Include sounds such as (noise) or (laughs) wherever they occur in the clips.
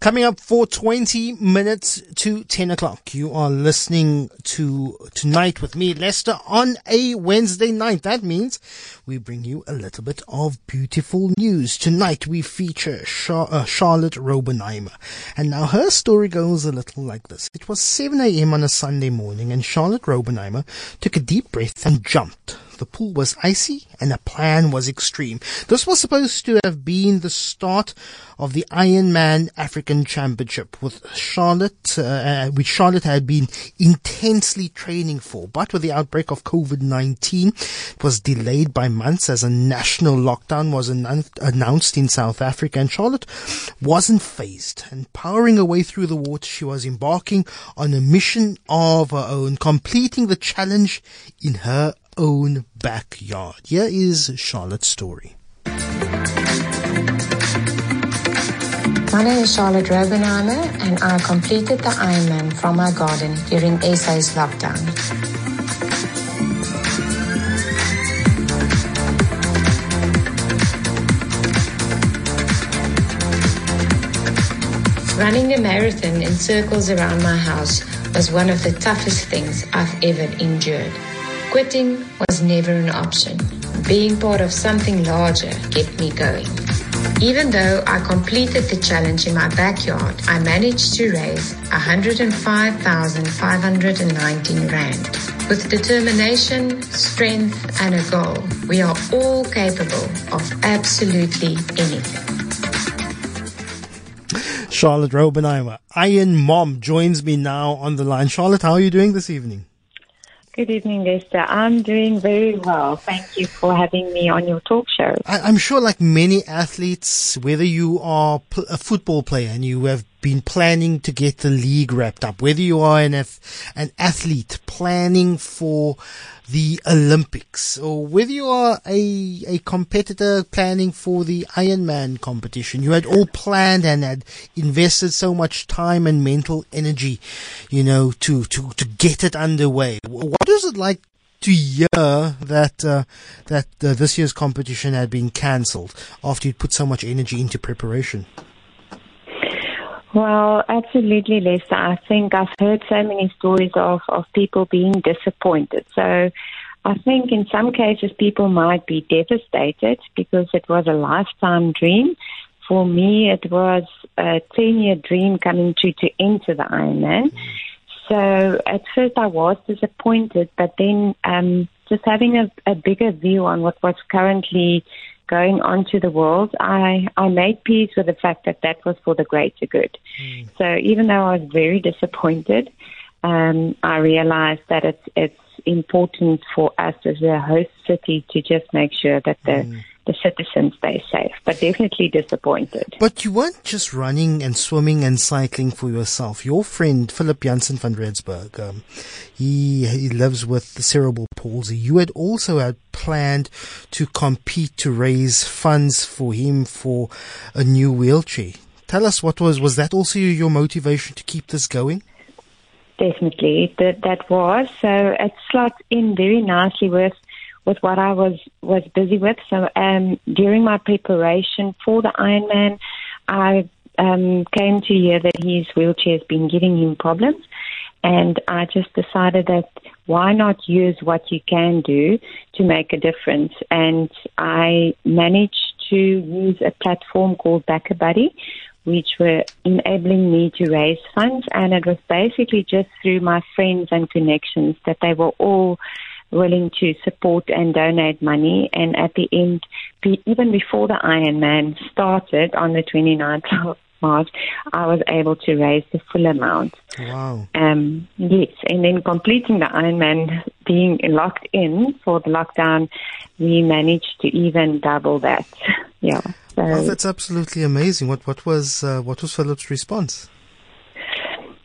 Coming up for 20 minutes to 10 o'clock. You are listening to Tonight with me, Lester, on a Wednesday night. That means we bring you a little bit of beautiful news. Tonight we feature Char- uh, Charlotte Raubenheimer. And now her story goes a little like this. It was 7 a.m. on a Sunday morning and Charlotte Raubenheimer took a deep breath and jumped the pool was icy and the plan was extreme. This was supposed to have been the start of the Ironman African Championship with Charlotte, uh, uh, which Charlotte had been intensely training for. But with the outbreak of COVID-19, it was delayed by months as a national lockdown was an- announced in South Africa and Charlotte wasn't phased and powering her way through the water, she was embarking on a mission of her own, completing the challenge in her own backyard. Here is Charlotte's story. My name is Charlotte Raubenheimer, and I completed the Ironman from my garden during SA's lockdown. Running the marathon in circles around my house was one of the toughest things I've ever endured. Quitting was never an option. Being part of something larger kept me going. Even though I completed the challenge in my backyard, I managed to raise 105,519 Rand. With determination, strength, and a goal, we are all capable of absolutely anything. Charlotte Raubenheimer, Iron Mom, joins me now on the line. Charlotte, how are you doing this evening? Good evening, Esther. I'm doing very well. Thank you for having me on your talk show. I, am sure, like many athletes, whether you are a football player and you have been planning to get the league wrapped up, whether you are an, an athlete planning for the Olympics, or whether you are a, a competitor planning for the Ironman competition, you had all planned and had invested so much time and mental energy, you know, to, to, to get it underway. What is it like to hear that uh, that uh, this year's competition had been cancelled after you'd put so much energy into preparation? Well, absolutely, Lester. I think I've heard so many stories of, of people being disappointed. So I think in some cases people might be devastated because it was a lifetime dream. For me, it was a 10 year dream coming true to enter the Ironman. So at first I was disappointed, but then um, just having a, a bigger view on what was currently going on to the world, I, I made peace with the fact that that was for the greater good. Mm. So even though I was very disappointed, um, I realized that it's, it's important for us as a host city to just make sure that the mm the citizens stay safe, but definitely disappointed. But you weren't just running and swimming and cycling for yourself. Your friend Philip Janse van Rensburg, um, he he lives with the cerebral palsy. You had also had planned to compete to raise funds for him for a new wheelchair. Tell us what was was that also your motivation to keep this going? Definitely, that that was so. It slots in very nicely with with what I was was busy with. So um, during my preparation for the Ironman, I um, came to hear that his wheelchair has been giving him problems, and I just decided that why not use what you can do to make a difference? And I managed to use a platform called BackaBuddy, which were enabling me to raise funds. And it was basically just through my friends and connections that they were all willing to support and donate money. And at the end, even before the Ironman started on the 29th (laughs) of March, I was able to raise the full amount. Wow. Um, yes, and then completing the Ironman, being locked in for the lockdown, we managed to even double that. (laughs) yeah. So, well, that's absolutely amazing. What what was uh, what was Philip's response?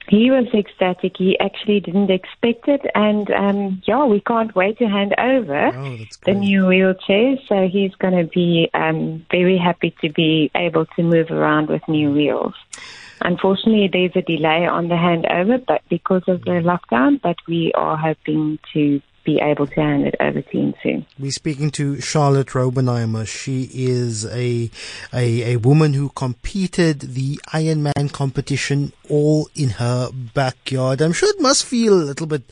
He was ecstatic. He actually didn't expect it, and um, yeah, we can't wait to hand over oh, the new wheelchair. So he's going to be um, very happy to be able to move around with new wheels. Unfortunately, there's a delay on the handover, but because of the lockdown, but we are hoping to be able to hand it over to him soon. We're speaking to Charlotte Raubenheimer. She is a, a, a woman who competed the Ironman competition all in her backyard. I'm sure it must feel a little bit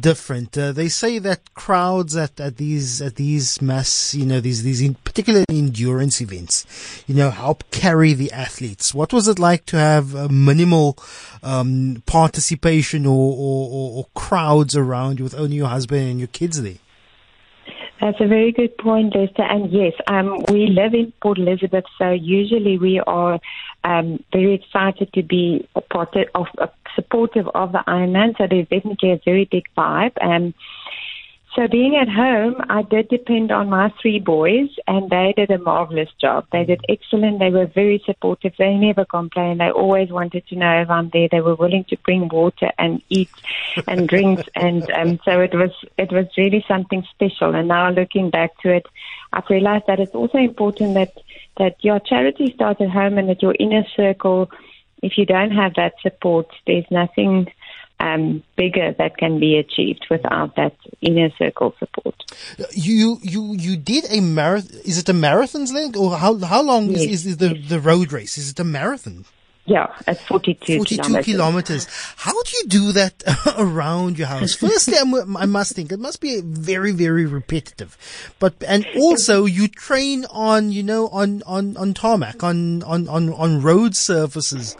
different. Uh, they say that crowds at, at these at these mass, you know, these these in particular endurance events, you know, help carry the athletes. What was it like to have a minimal um, participation or, or, or crowds around you with only your husband and your kids there? That's a very good point, Lester. And yes, um, we live in Port Elizabeth, so usually we are um, very excited to be a part of, uh, supportive of the Ironman. So there's definitely a very big vibe. Um, so being at home, I did depend on my three boys, and they did a marvelous job. They did excellent. They were very supportive. They never complained. They always wanted to know if I'm there. They were willing to bring water and eat and drinks, (laughs) and um, so it was it was really something special. And now looking back to it, I've realized that it's also important that that your charity starts at home and that your inner circle. If you don't have that support, there's nothing um, bigger that can be achieved without that inner circle support. You you you did a marathon. Is it a marathon's length, or how how long yes. is, is the the road race? Is it a marathon? Yeah, it's 42, 42 kilometers. kilometers. How do you do that (laughs) around your house? Firstly, I'm, i must think it must be very, very repetitive. But, and also you train on, you know, on, on, on tarmac, on, on, on, on road surfaces.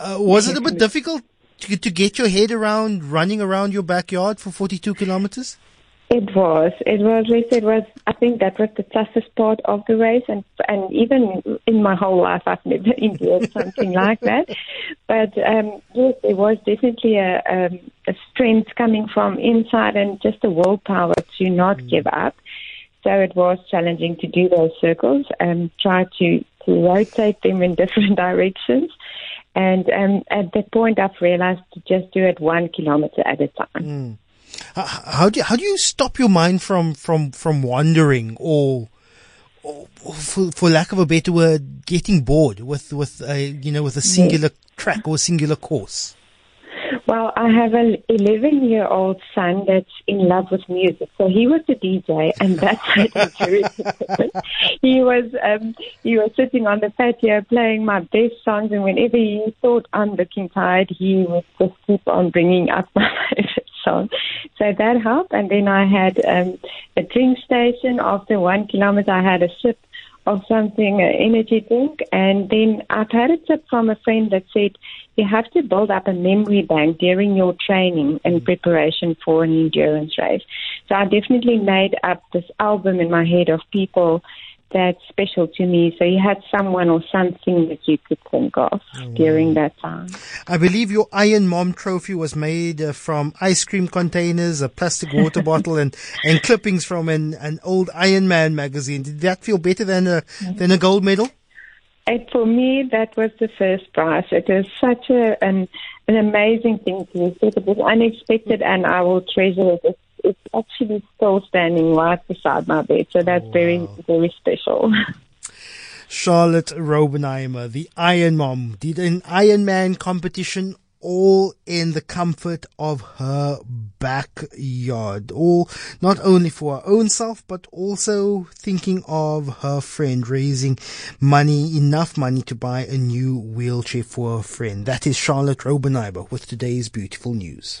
Uh, was it a bit difficult to, to get your head around running around your backyard for 42 kilometers? It was. It was. It was. I think that was the toughest part of the race, and and even in my whole life, I've never (laughs) endured something like that. But um, yes, there was definitely a, um, a strength coming from inside, and just a willpower to not mm. give up. So it was challenging to do those circles and try to to rotate them in (laughs) different directions. And um, at that point, I've realized to just do it one kilometer at a time. Mm. How do you, how do you stop your mind from from from wandering or, or for, for lack of a better word, getting bored with with a you know with a singular yes. track or a singular course? Well, I have an 11 year old son that's in love with music. So he was a DJ and that's very (laughs) He was, um, he was sitting on the patio playing my best songs and whenever he thought I'm looking tired, he would just keep on bringing up (laughs) my favorite song. So that helped. And then I had, um, a drink station. After one kilometer, I had a sip of something, an energy drink. And then I've had a tip from a friend that said you have to build up a memory bank during your training and mm. preparation for an endurance race. So I definitely made up this album in my head of people that's special to me. So you had someone or something that you could think of oh, during that time. I believe your Iron Mom trophy was made uh, from ice cream containers, a plastic water (laughs) bottle, and, and clippings from an, an old Iron Man magazine. Did that feel better than a than a gold medal? And for me, that was the first prize. It was such a, an an amazing thing to receive. It was unexpected, and I will treasure it it's actually still standing right beside my bed. So that's oh, wow. very, very special. Charlotte Raubenheimer, the Iron Mom, did an Ironman competition all in the comfort of her backyard. All not only for her own self, but also thinking of her friend, raising money, enough money to buy a new wheelchair for her friend. That is Charlotte Raubenheimer with today's beautiful news.